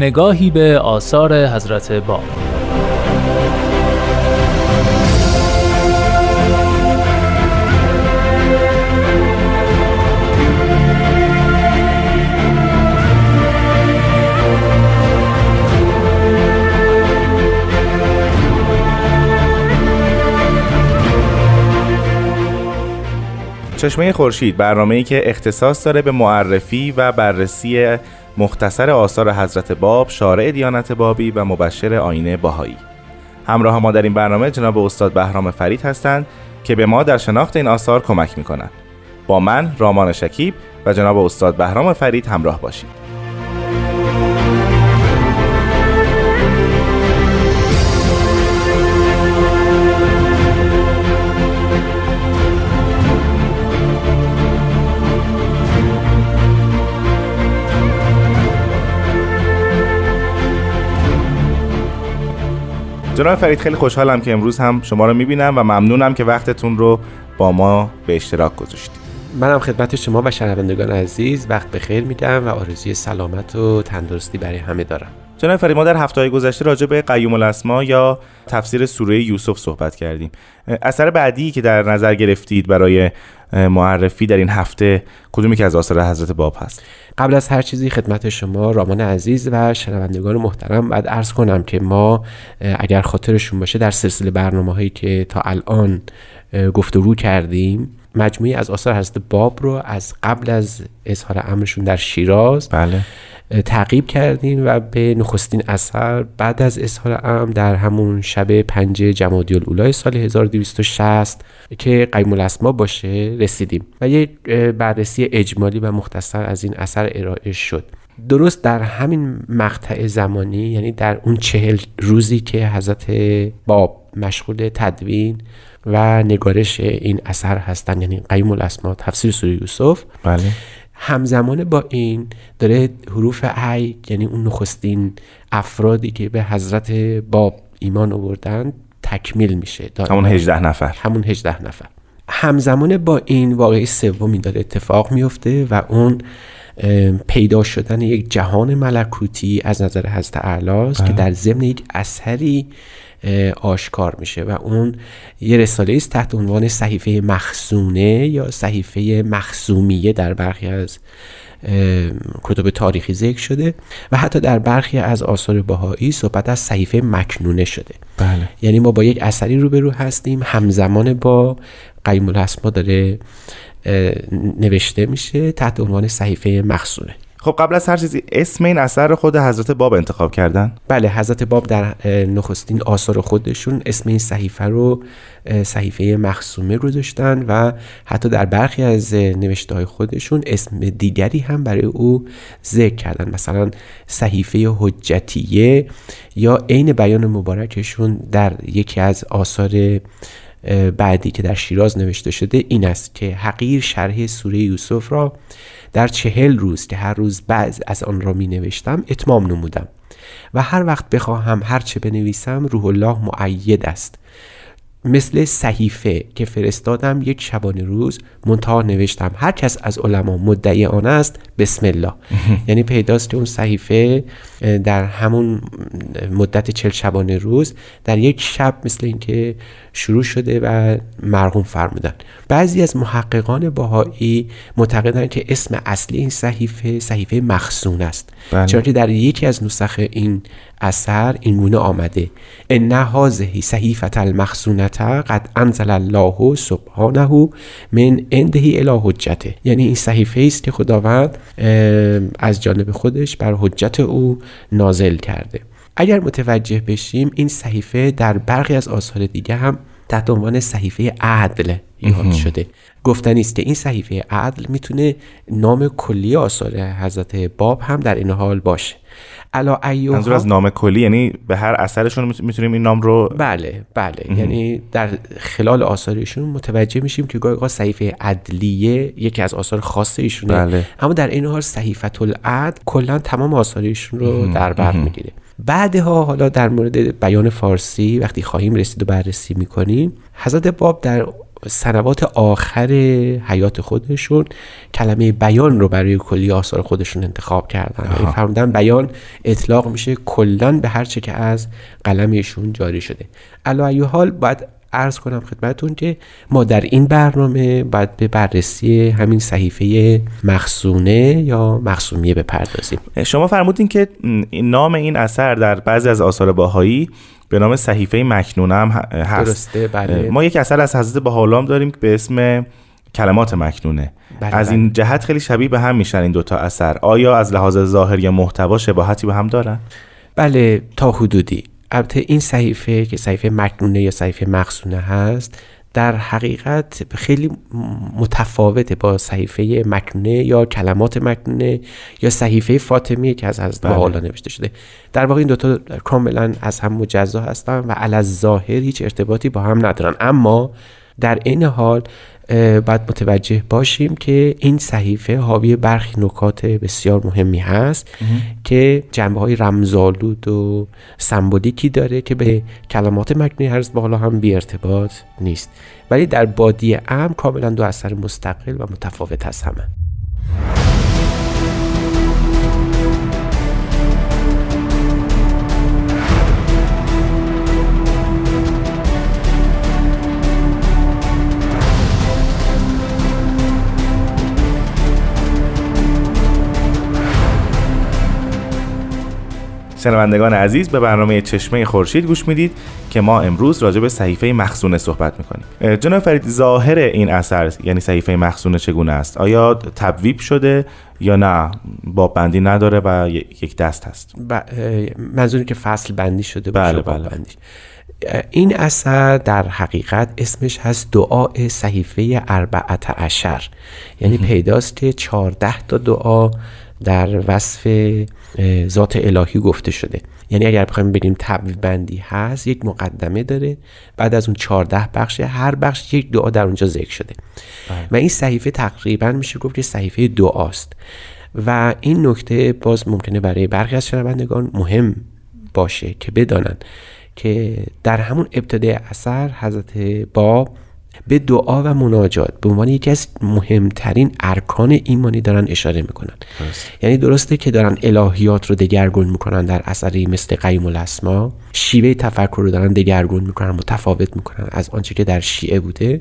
نگاهی به آثار حضرت باب. چشمه خورشید برنامه‌ای که اختصاص داره به معرفی و بررسی مختصر آثار حضرت باب شارع دیانت بابی و مبشر آینه باهایی همراه ما در این برنامه جناب استاد بهرام فرید هستند که به ما در شناخت این آثار کمک می‌کنند. با من رامان شکیب و جناب استاد بهرام فرید همراه باشید. جناب فرید خیلی خوشحالم که امروز هم شما رو می‌بینم و ممنونم که وقتتون رو با ما به اشتراک گذاشتید. منم خدمت شما و شنوندگان عزیز وقت بخیر میدم و آرزوی سلامت و تندرستی برای همه دارم. جناب فرید ما در هفته گذشته راجع به قیوم الاسما یا تفسیر سوره یوسف صحبت کردیم. اثر بعدی که در نظر گرفتید برای معرفی در این هفته کدومی که از آثار حضرت باب هست؟ قبل از هر چیزی خدمت شما رامان عزیز و شنوندگان محترم بعد عرض کنم که ما اگر خاطرشون باشه در سلسله برنامه هایی که تا الان گفتگو کردیم مجموعی از آثار حضرت باب رو از قبل از اظهار امرشون در شیراز بله. تعقیب کردیم و به نخستین اثر بعد از اظهار ام در همون شب پنج جمادی الاولای سال 1260 که قیم الاسما باشه رسیدیم و یک بررسی اجمالی و مختصر از این اثر ارائه شد. درست در همین مقطع زمانی یعنی در اون چهل روزی که حضرت باب مشغول تدوین و نگارش این اثر هستن یعنی قیم الاسما تفسیر سوره یوسف بله. همزمان با این داره حروف عی یعنی اون نخستین افرادی که به حضرت باب ایمان آوردن تکمیل میشه. همون 18 نفر. همون 18 نفر. همزمان با این واقعی سومی داره اتفاق میفته و اون پیدا شدن یک جهان ملکوتی از نظر حضرت اعلاست که در ضمن یک اثری آشکار میشه و اون یه رساله است تحت عنوان صحیفه مخزونه یا صحیفه مخزومیه در برخی از کتب تاریخی ذکر شده و حتی در برخی از آثار بهایی صحبت از صحیفه مکنونه شده. بله. یعنی ما با یک اثری روبرو هستیم. همزمان با قیم الاسما داره نوشته میشه تحت عنوان صحیفه مخزونه. خب قبل از هر چیزی اسم این اثر خود حضرت باب انتخاب کردن؟ بله حضرت باب در نخستین آثار خودشون اسم این صحیفه رو صحیفه مخصومه گذاشتن و حتی در برخی از نوشته های خودشون اسم دیگری هم برای او ذکر کردن. مثلا صحیفه حجتیه یا عین بیان مبارکشون در یکی از آثار بعدی که در شیراز نوشته شده این است که حقیر شرح سوره یوسف را در چهل روز که هر روز بعض از آن را می نوشتم اتمام نمودم. و هر وقت بخواهم هرچه بنویسم روح الله معید است. مثل صحیفه که فرستادم یک شبانه روز منتها نوشتم. هر کس از علما مدعی آن است بسم الله. یعنی پیداست که اون صحیفه در همون مدت چل شبانه روز در یک شب مثل اینکه شروع شده و مرغوم فرمودن. بعضی از محققان باهایی معتقدند که اسم اصلی این صحیفه صحیفه مخزون است. بله. چرا که در یکی از نسخ این اثر این گونه آمده. ان هذه صحیفه المخزونت قد انزل الله سبحانه من عنده الی حجته. یعنی این صحیفه است که خداوند از جانب خودش بر حجت او نازل کرده. اگر متوجه بشیم این صحیفه در برخی از آثار دیگه هم تحت عنوان صحیفه عدل یاد شده. گفتنی است که این صحیفه عدل می‌تونه نام کلی آثار حضرت باب هم در این حال باشه. علا ایوها منظور از نام کلی یعنی به هر اثرشون می‌تونیم این نام رو بله بله. یعنی در خلال آثارشون متوجه میشیم که گاهی صحیفه عدلیه یکی از آثار خاص ایشونه. بله. اما در این حال صحیفت العدل کلا تمام آثارشون رو در بر می‌گیره. بعدها حالا در مورد بیان فارسی وقتی خواهیم رسید و بررسی می‌کنیم حضرت باب در سنوات آخر حیات خودشون کلمه بیان رو برای کلی آثار خودشون انتخاب کردن. یعنی فرمودن بیان اطلاق میشه کلا به هر چه که از قلم ایشون جاری شده. علا حال باید عرض کنم خدمتون که ما در این برنامه باید به بررسی همین صحیفه مخصونه یا مخصومیه بپردازیم. شما فرمودین که نام این اثر در بعضی از آثار باهایی به نام صحیفه مکنونه هم هست. درسته بله. ما یک اثر از حضرت بهاءالله داریم به اسم کلمات مکنونه. بله، از این جهت خیلی شبیه به هم میشن این دوتا اثر. آیا از لحاظ ظاهر یا محتوا شباهتی به هم دارن؟ بله تا حدودی. البته این صحیفه که صحیفه مکنونه یا صحیفه مخصونه هست در حقیقت خیلی متفاوته با صحیفه مکنونه یا کلمات مکنونه یا صحیفه فاطمی که از حضرت بله. نوشته شده در واقع این دوتا کاملا از هم مجزا هستن و علاز ظاهر هیچ ارتباطی با هم ندارن اما در این حال باید متوجه باشیم که این صحیفه حاوی برخی نکات بسیار مهمی هست که جنبه های رمزالود و سمبولیکی داره که به کلمات مکنی هرز بالا هم بی ارتباط نیست. ولی در بادی ام کاملا دو اثر مستقل و متفاوت هست همه. شنوندگان عزیز به برنامه چشمه خورشید گوش می‌دید که ما امروز راجع به صحیفه مخزونه صحبت می‌کنیم. جناب فرید ظاهر این اثر یعنی صحیفه مخزونه چگونه است؟ آیا تبویب شده یا نه؟ باب بندی نداره و یک دست هست. ب... منظوری که فصل بندی شده بله بله. بندی. این اثر در حقیقت اسمش هست دعای صحیفه اربعت عشر. یعنی پیداست که چهارده تا دعا در وصف ذات الهی گفته شده. یعنی اگر بخوایم بگیم تبویب بندی هست یک مقدمه داره. بعد از اون 14 بخش هر بخش یک دعا در اونجا ذکر شده. بله. و این صحیفه تقریبا میشه گفت که صحیفه دعاست. و این نکته باز ممکنه برای برخی از شنوندگان مهم باشه که بدانن که در همون ابتدای اثر حضرت باب به دعا و مناجات به عنوان یکی از مهمترین ارکان ایمانی دارن اشاره می‌کنن. یعنی درسته که دارن الهیات رو دگرگون می‌کنن در اثری مثل قیم الاسما. شیوه تفکر رو دارن دگرگون می‌کنن متفاوت می‌کنن از آنچه که در شیعه بوده.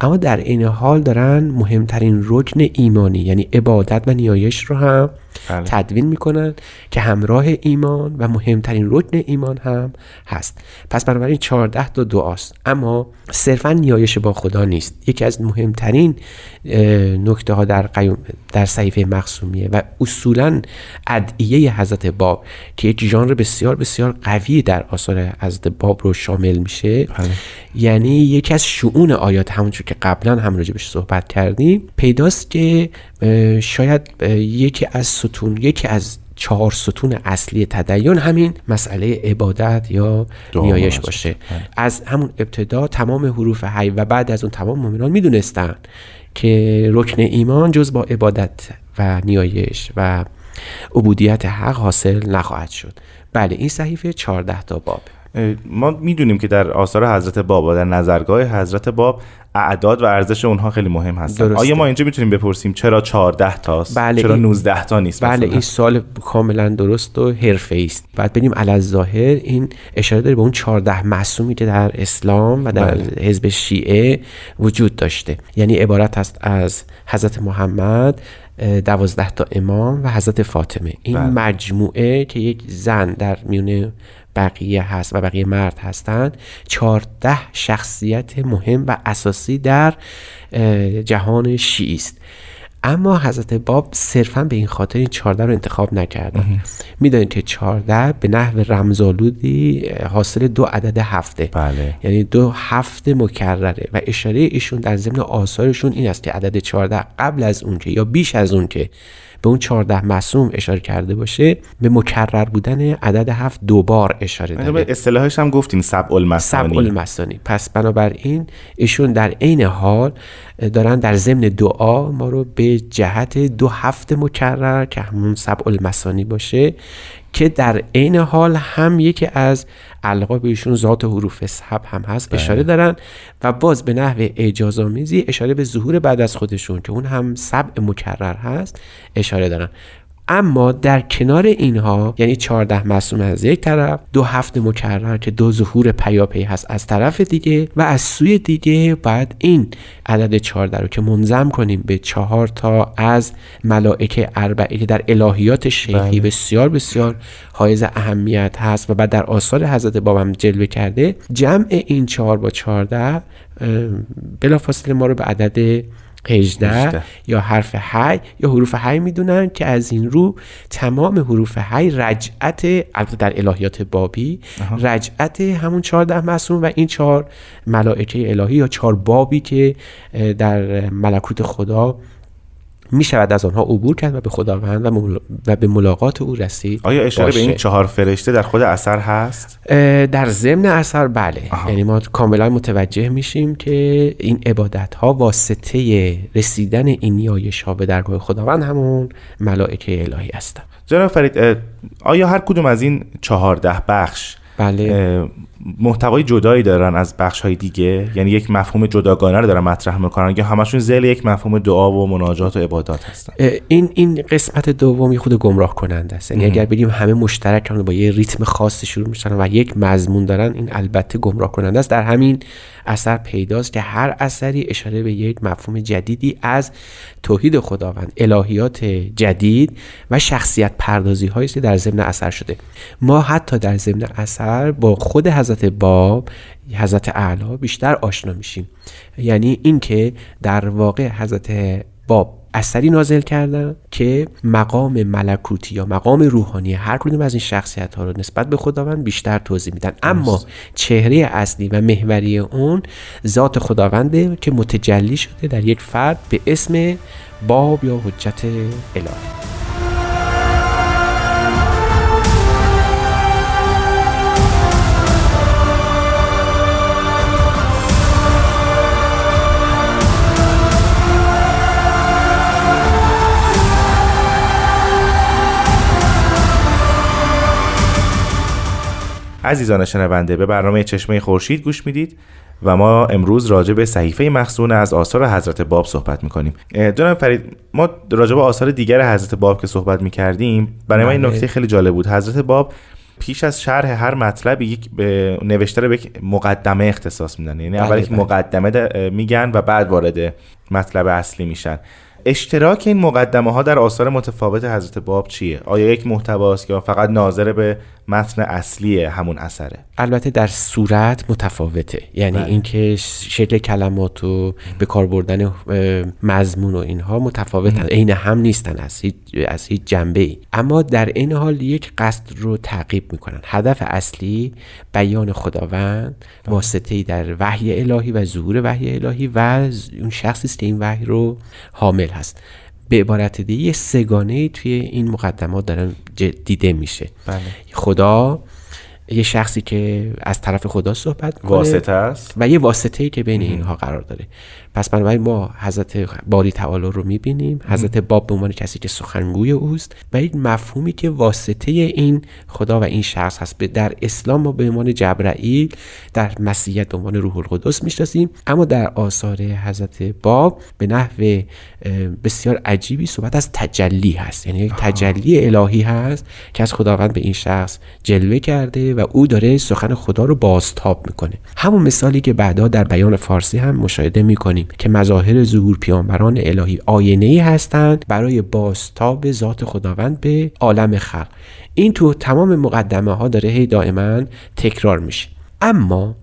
اما در این حال دارن مهمترین رکن ایمانی یعنی عبادت و نیایش رو هم بله. تدوین می‌کنن که همراه ایمان و مهمترین رکن ایمان هم هست پس بنابراین 14 تا دعاست اما صرفا نیایش با خدا نیست یکی از مهمترین نکته ها در قیوم در صحیفه مخصومیه و اصولا ادعیه حضرت باب که یک ژانر بسیار بسیار قوی در آثار حضرت باب رو شامل میشه بله. یعنی یکی از شعون آیات همونجور که قبلا هم راجبش صحبت کردیم پیداست که شاید یکی از ستون یکی از چهار ستون اصلی تدین همین مسئله عبادت یا نیایش باشه. بله. از همون ابتدا تمام حروف حی و بعد از اون تمام مؤمنان می‌دونستن که رکن ایمان جز با عبادت و نیایش و عبودیت حق حاصل نخواهد شد. بله این صحیفه 14 تا باب. ما می‌دونیم که در آثار حضرت باب و در نظرگاه حضرت باب اعداد و ارزش اونها خیلی مهم هستن درسته. آیا ما اینجا می‌تونیم بپرسیم چرا 14 تاست بله چرا 19 تا نیست بله مثلا؟ این سوال کاملا درست و حرفه است بعد بریم علی ظاهر این اشاره داره به اون 14 معصومی که در اسلام و در بله. حزب شیعه وجود داشته یعنی عبارت است از حضرت محمد دوازده تا امام و حضرت فاطمه این بله. مجموعه که یک زن در میونه بقیه هست و بقیه مرد هستند. چهارده شخصیت مهم و اساسی در جهان شیعی است. اما حضرت باب صرفا به این خاطر این چهارده رو انتخاب نکردن. می‌دانید که چهارده به نحو رمزالودی حاصل دو عدد هفته. بله. یعنی دو هفته مکرره و اشاره ایشون در ضمن آثارشون این است که عدد چهارده قبل از اون که یا بیش از اون که به اون 14 معصوم اشاره کرده باشه به مکرر بودن عدد هفت دوبار اشاره به داره اصطلاحش هم گفتیم سبع المثانی. سبع المثانی. پس بنابراین ایشون در عین حال دارن در ضمن دعا ما رو به جهت دو هفته مکرر که همون سبع المثانی باشه که در عین حال هم یکی از القاب ایشون ذات حروف سب هم هست اشاره دارن و باز به نحو اعجازآمیزی اشاره به ظهور بعد از خودشون که اون هم سبع مکرر هست اشاره دارن. اما در کنار اینها یعنی 14 معصوم از یک طرف دو هفت مکرر که دو ظهور پیاپی هست از طرف دیگه و از سوی دیگه باید این عدد 14 رو که منظم کنیم به چهار تا از ملائکه اربعه که در الهیات شیخی بسیار بسیار حائز اهمیت هست و بعد در آثار حضرت بابم جلوه کرده جمع این چهار با 14 بلافاصله ما رو به عدد 18 18. یا حرف هی یا حروف هی می‌دونن که از این رو تمام حروف هی رجعت البته در الهیات بابی رجعت همون 14 معصوم و این چهار ملائکه الهی یا چهار بابی که در ملکوت خدا می شود از آنها عبور کرد و به خداوند و, مل- و به ملاقات او رسید. آیا اشاره به این باشه. چهار فرشته در خود اثر هست؟ در ضمن اثر بله. یعنی ما کاملا متوجه میشیم که این عبادت ها واسطه رسیدن این نیایش ها به درگاه خداوند همون ملائکه الهی هستن. جناب فرید آیا هر کدوم از این چهارده بخش بله. محتوای جدایی دارن از بخش های دیگه؟ یعنی یک مفهوم جداگانه رو دارن مطرح می‌کنن؟ یا همشون زیل یک مفهوم دعا و مناجات و عبادات هستن؟ این این قسمت دومی خود گمراه کننده است. یعنی اگر بگیم همه مشترک هم با یه ریتم خاصی شروع میشن و یک مضمون دارن این البته گمراه کننده است. در همین اثر پیداست که هر اثری اشاره به یک مفهوم جدیدی از توحید خداوند الهیات جدید و شخصیت پردازی هایی که در ضمن اثر شده. ما حتی در ضمن اثر با خود حضرت باب حضرت اعلی بیشتر آشنا میشیم. یعنی اینکه در واقع حضرت باب اثری نازل کردن که مقام ملکوتی یا مقام روحانی هر کدوم از این شخصیت ها رو نسبت به خداوند بیشتر توضیح میدن. اما چهره اصلی و محوری اون ذات خداونده که متجلی شده در یک فرد به اسم باب یا حجت الهی. عزیزان شنونده به برنامه چشمه خورشید گوش می‌دید و ما امروز راجع به صحیفه مخزون از آثار حضرت باب صحبت می‌کنیم. جناب فرید ما راجع به آثار دیگر حضرت باب که صحبت می‌کردیم برای ما این بله. نکته خیلی جالب بود. حضرت باب پیش از شرح هر مطلب یک به نوشته رو به مقدمه اختصاص میدن. یعنی اول بله، یک بله. مقدمه میگن و بعد وارد مطلب اصلی میشن. اشتراک این مقدمه ها در آثار متفاوت حضرت باب چیه؟ آیا یک محتواست یا فقط ناظر به متن اصلی همون اثره. البته در صورت متفاوته. یعنی بله. اینکه شکل کلمات و به کار بردن مضمون و اینها متفاوتن. عین هم نیستن از هیچ از هیچ جنبه ای اما در این حال یک قصد رو تعقیب می‌کنن. هدف اصلی بیان خداوند واسطه ای در وحی الهی و ظهور وحی الهی و اون شخصی است که این وحی رو حامل هست. به عبارت دیگه یه سگانه توی این مقدمات دارن دیده میشه. بله. خدا یه شخصی که از طرف خدا صحبت کنه واسطه است؟ و یه واسطه ای که بین اینها قرار داره. پس بنابراین ما حضرت باری تعالی رو می‌بینیم. حضرت باب به عنوان کسی که سخنگوی اوست و یک مفهومی که واسطه این خدا و این شخص هست. به- در اسلام ما به عنوان جبرائیل در مسیحیت به عنوان روح القدس می‌شناسیم. اما در آثار حضرت باب به نحو بسیار عجیبی صحبت از تجلی هست. یعنی یک تجلی الهی هست که از خداوند به این شخص جلوه کرده و او داره سخن خدا رو بازتاب می‌کنه. همون مثالی که بعدا در بیان فارسی هم مشاهده می‌کنیم که مظاهر ظهور پیامبران الهی آینه ای هستند برای بازتاب ذات خداوند به عالم خلق. این تو تمام مقدمه ها داره هی دائما تکرار میشه. اما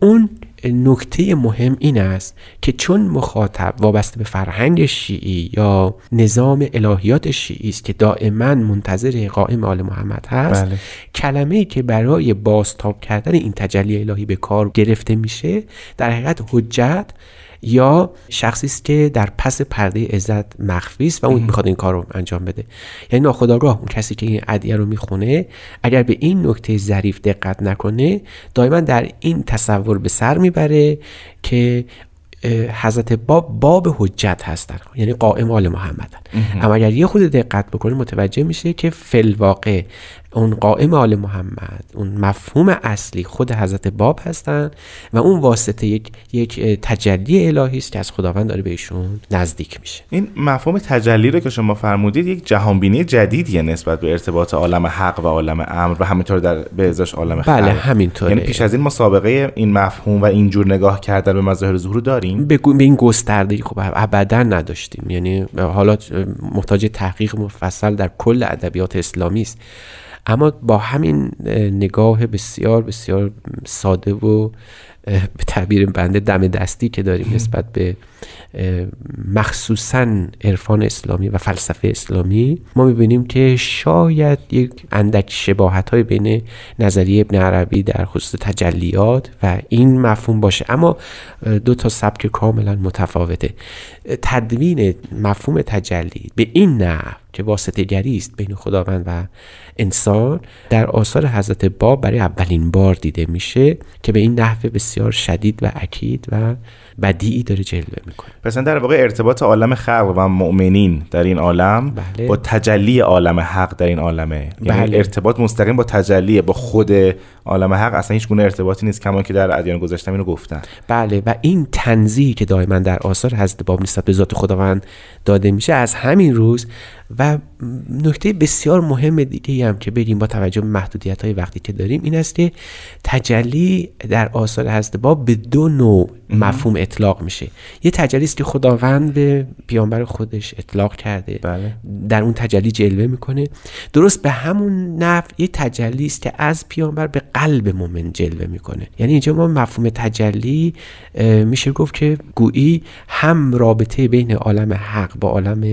اون نکته مهم این است که چون مخاطب وابسته به فرهنگ شیعی یا نظام الهیات شیعی است که دائما منتظر قائم آل محمد هست بله. کلمه ای که برای بازتاب کردن این تجلی الهی به کار گرفته میشه در حقیقت حجت یا شخصی است که در پس پرده عزت مخفی است و اون می‌خواد این کار رو انجام بده. یعنی ناخداگاه اون کسی که این ادعیه رو می‌خونه اگر به این نکته ظریف دقت نکنه دائما در این تصور به سر می‌بره که حضرت باب باب حجت هستن. یعنی قائم آل محمدن. اما اگر یه خود دقت بکنه متوجه میشه که فلواقع اون قائم آل محمد اون مفهوم اصلی خود حضرت باب هستن و اون واسطه یک, یک تجلی الهی است که از خداوند داره بهشون نزدیک میشه. این مفهوم تجلی رو که شما فرمودید یک جهانبینی جدیدیه نسبت به ارتباط عالم حق و عالم امر و همینطور در به ازاش عالم بله همینطوره. یعنی پیش از این مسابقه این مفهوم و اینجور نگاه کردن به مظاهر ظهور داریم؟ به این گستردگی خب ابدا نداشتیم. یعنی حالا محتاج تحقیق مفصل در کل ادبیات اسلامی است. اما با همین نگاه بسیار بسیار ساده و به تعبیر بنده دم دستی که داریم نسبت به مخصوصا عرفان اسلامی و فلسفه اسلامی ما می‌بینیم که شاید یک اندک شباهت های بین نظریه ابن عربی در خصوص تجلیات و این مفهوم باشه. اما دو تا سبک کاملا متفاوته. تدوین مفهوم تجلی به این نحو که واسطه گری است بین خداوند و انسان در آثار حضرت باب برای اولین بار دیده میشه که به این نحو بسیار شدید و اکید و بدیعی داره جلوه می‌کنه پس در واقع ارتباط عالم خلق و مؤمنین در این عالم بله. با تجلی عالم حق در این عالمه یعنی بله. ارتباط مستقیم با تجلی با خود عالم حق اصلا هیچ گونه ارتباطی نیست کما که در ادیان گذشته اینو گفتن بله و این تنزیه که دائما در آثار حضرت باب نسبت به ذات خداوند داده میشه از همین روز و نکته بسیار مهم دیگه هم که بریم با توجه به محدودیت های وقتی که داریم این است که تجلی در آثار حضرت باب به دو نوع مفهوم اطلاق میشه. یه تجلی است که خداوند به پیامبر خودش اطلاق کرده. بله. در اون تجلی جلوه می‌کنه. درست به همون نفع یه تجلی است که از پیامبر به قلب مؤمن جلوه می‌کنه. یعنی اینجا ما مفهوم تجلی میشه گفت که گویی هم رابطه بین عالم حق با عالم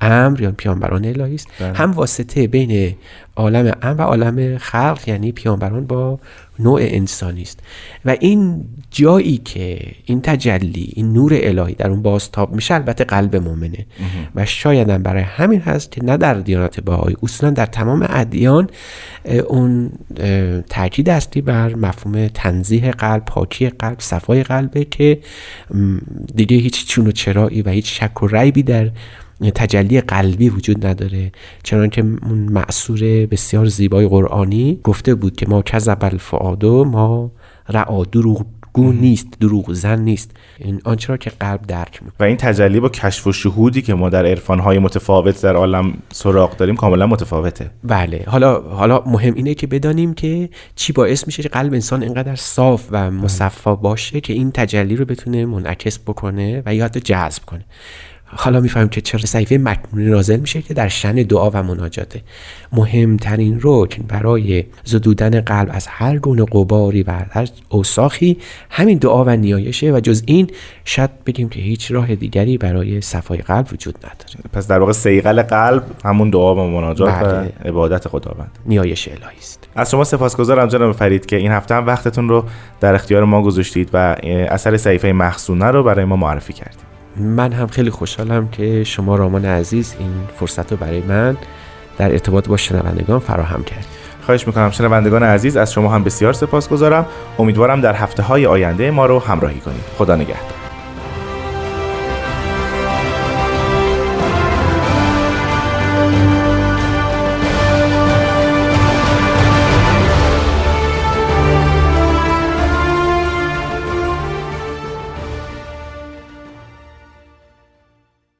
امر یا پیامبران الهی است. بله. هم واسطه بین عالم امر و عالم خلق یعنی پیامبران با نوع انسانی است. و این جایی که این تجلی این نور الهی در اون بازتاب میشه البته قلب مؤمنه و شاید برای همین هست که نه در دیانت بهایی اصولا در تمام ادیان اون تاکید اصلی بر مفهوم تنزیه قلب پاکی قلب صفای قلبه که دیگه هیچ چون و چرایی و هیچ شک و ریبی در تجلی قلبی وجود نداره. چنانکه اون معصور بسیار زیبای قرآنی گفته بود که ما کذب الفعادو ما رعا دروغ گو نیست دروغ زن نیست. این آنچه را که قلب درک و این تجلی با کشف و شهودی که ما در عرفانهای متفاوت در عالم سراغ داریم کاملا متفاوته. بله. حالا حالا مهم اینه که بدانیم که چی باعث میشه که قلب انسان اینقدر صاف و مصفا باشه که این تجلی رو بتونه منعکس بکنه و یا حتی جذب کنه. حالا می‌فهمیم که چرا صحیفه مکنونی نازل میشه که در شن دعا و مناجاته. مهمترین رکن برای زدودن قلب از هر گونه قباری و هر اوساخی همین دعا و نیایشه و جز این شاید بگیم که هیچ راه دیگری برای صفای قلب وجود نداره. پس در واقع سیقل قلب همون دعا و مناجات و بله. عبادت خداوند. نیایش الهی است. از شما سپاسگزارم جناب فرید که این هفته هم وقتتون رو در اختیار ما گذاشتید و اثر صحیفه مخصونه رو برای ما معرفی کردید. من هم خیلی خوشحالم که شما رامان عزیز این فرصت رو برای من در ارتباط با شنوندگان فراهم کرد. خواهش می‌کنم شنوندگان عزیز از شما هم بسیار سپاس گذارم امیدوارم در هفته های آینده ما رو همراهی کنید. خدا نگهدار.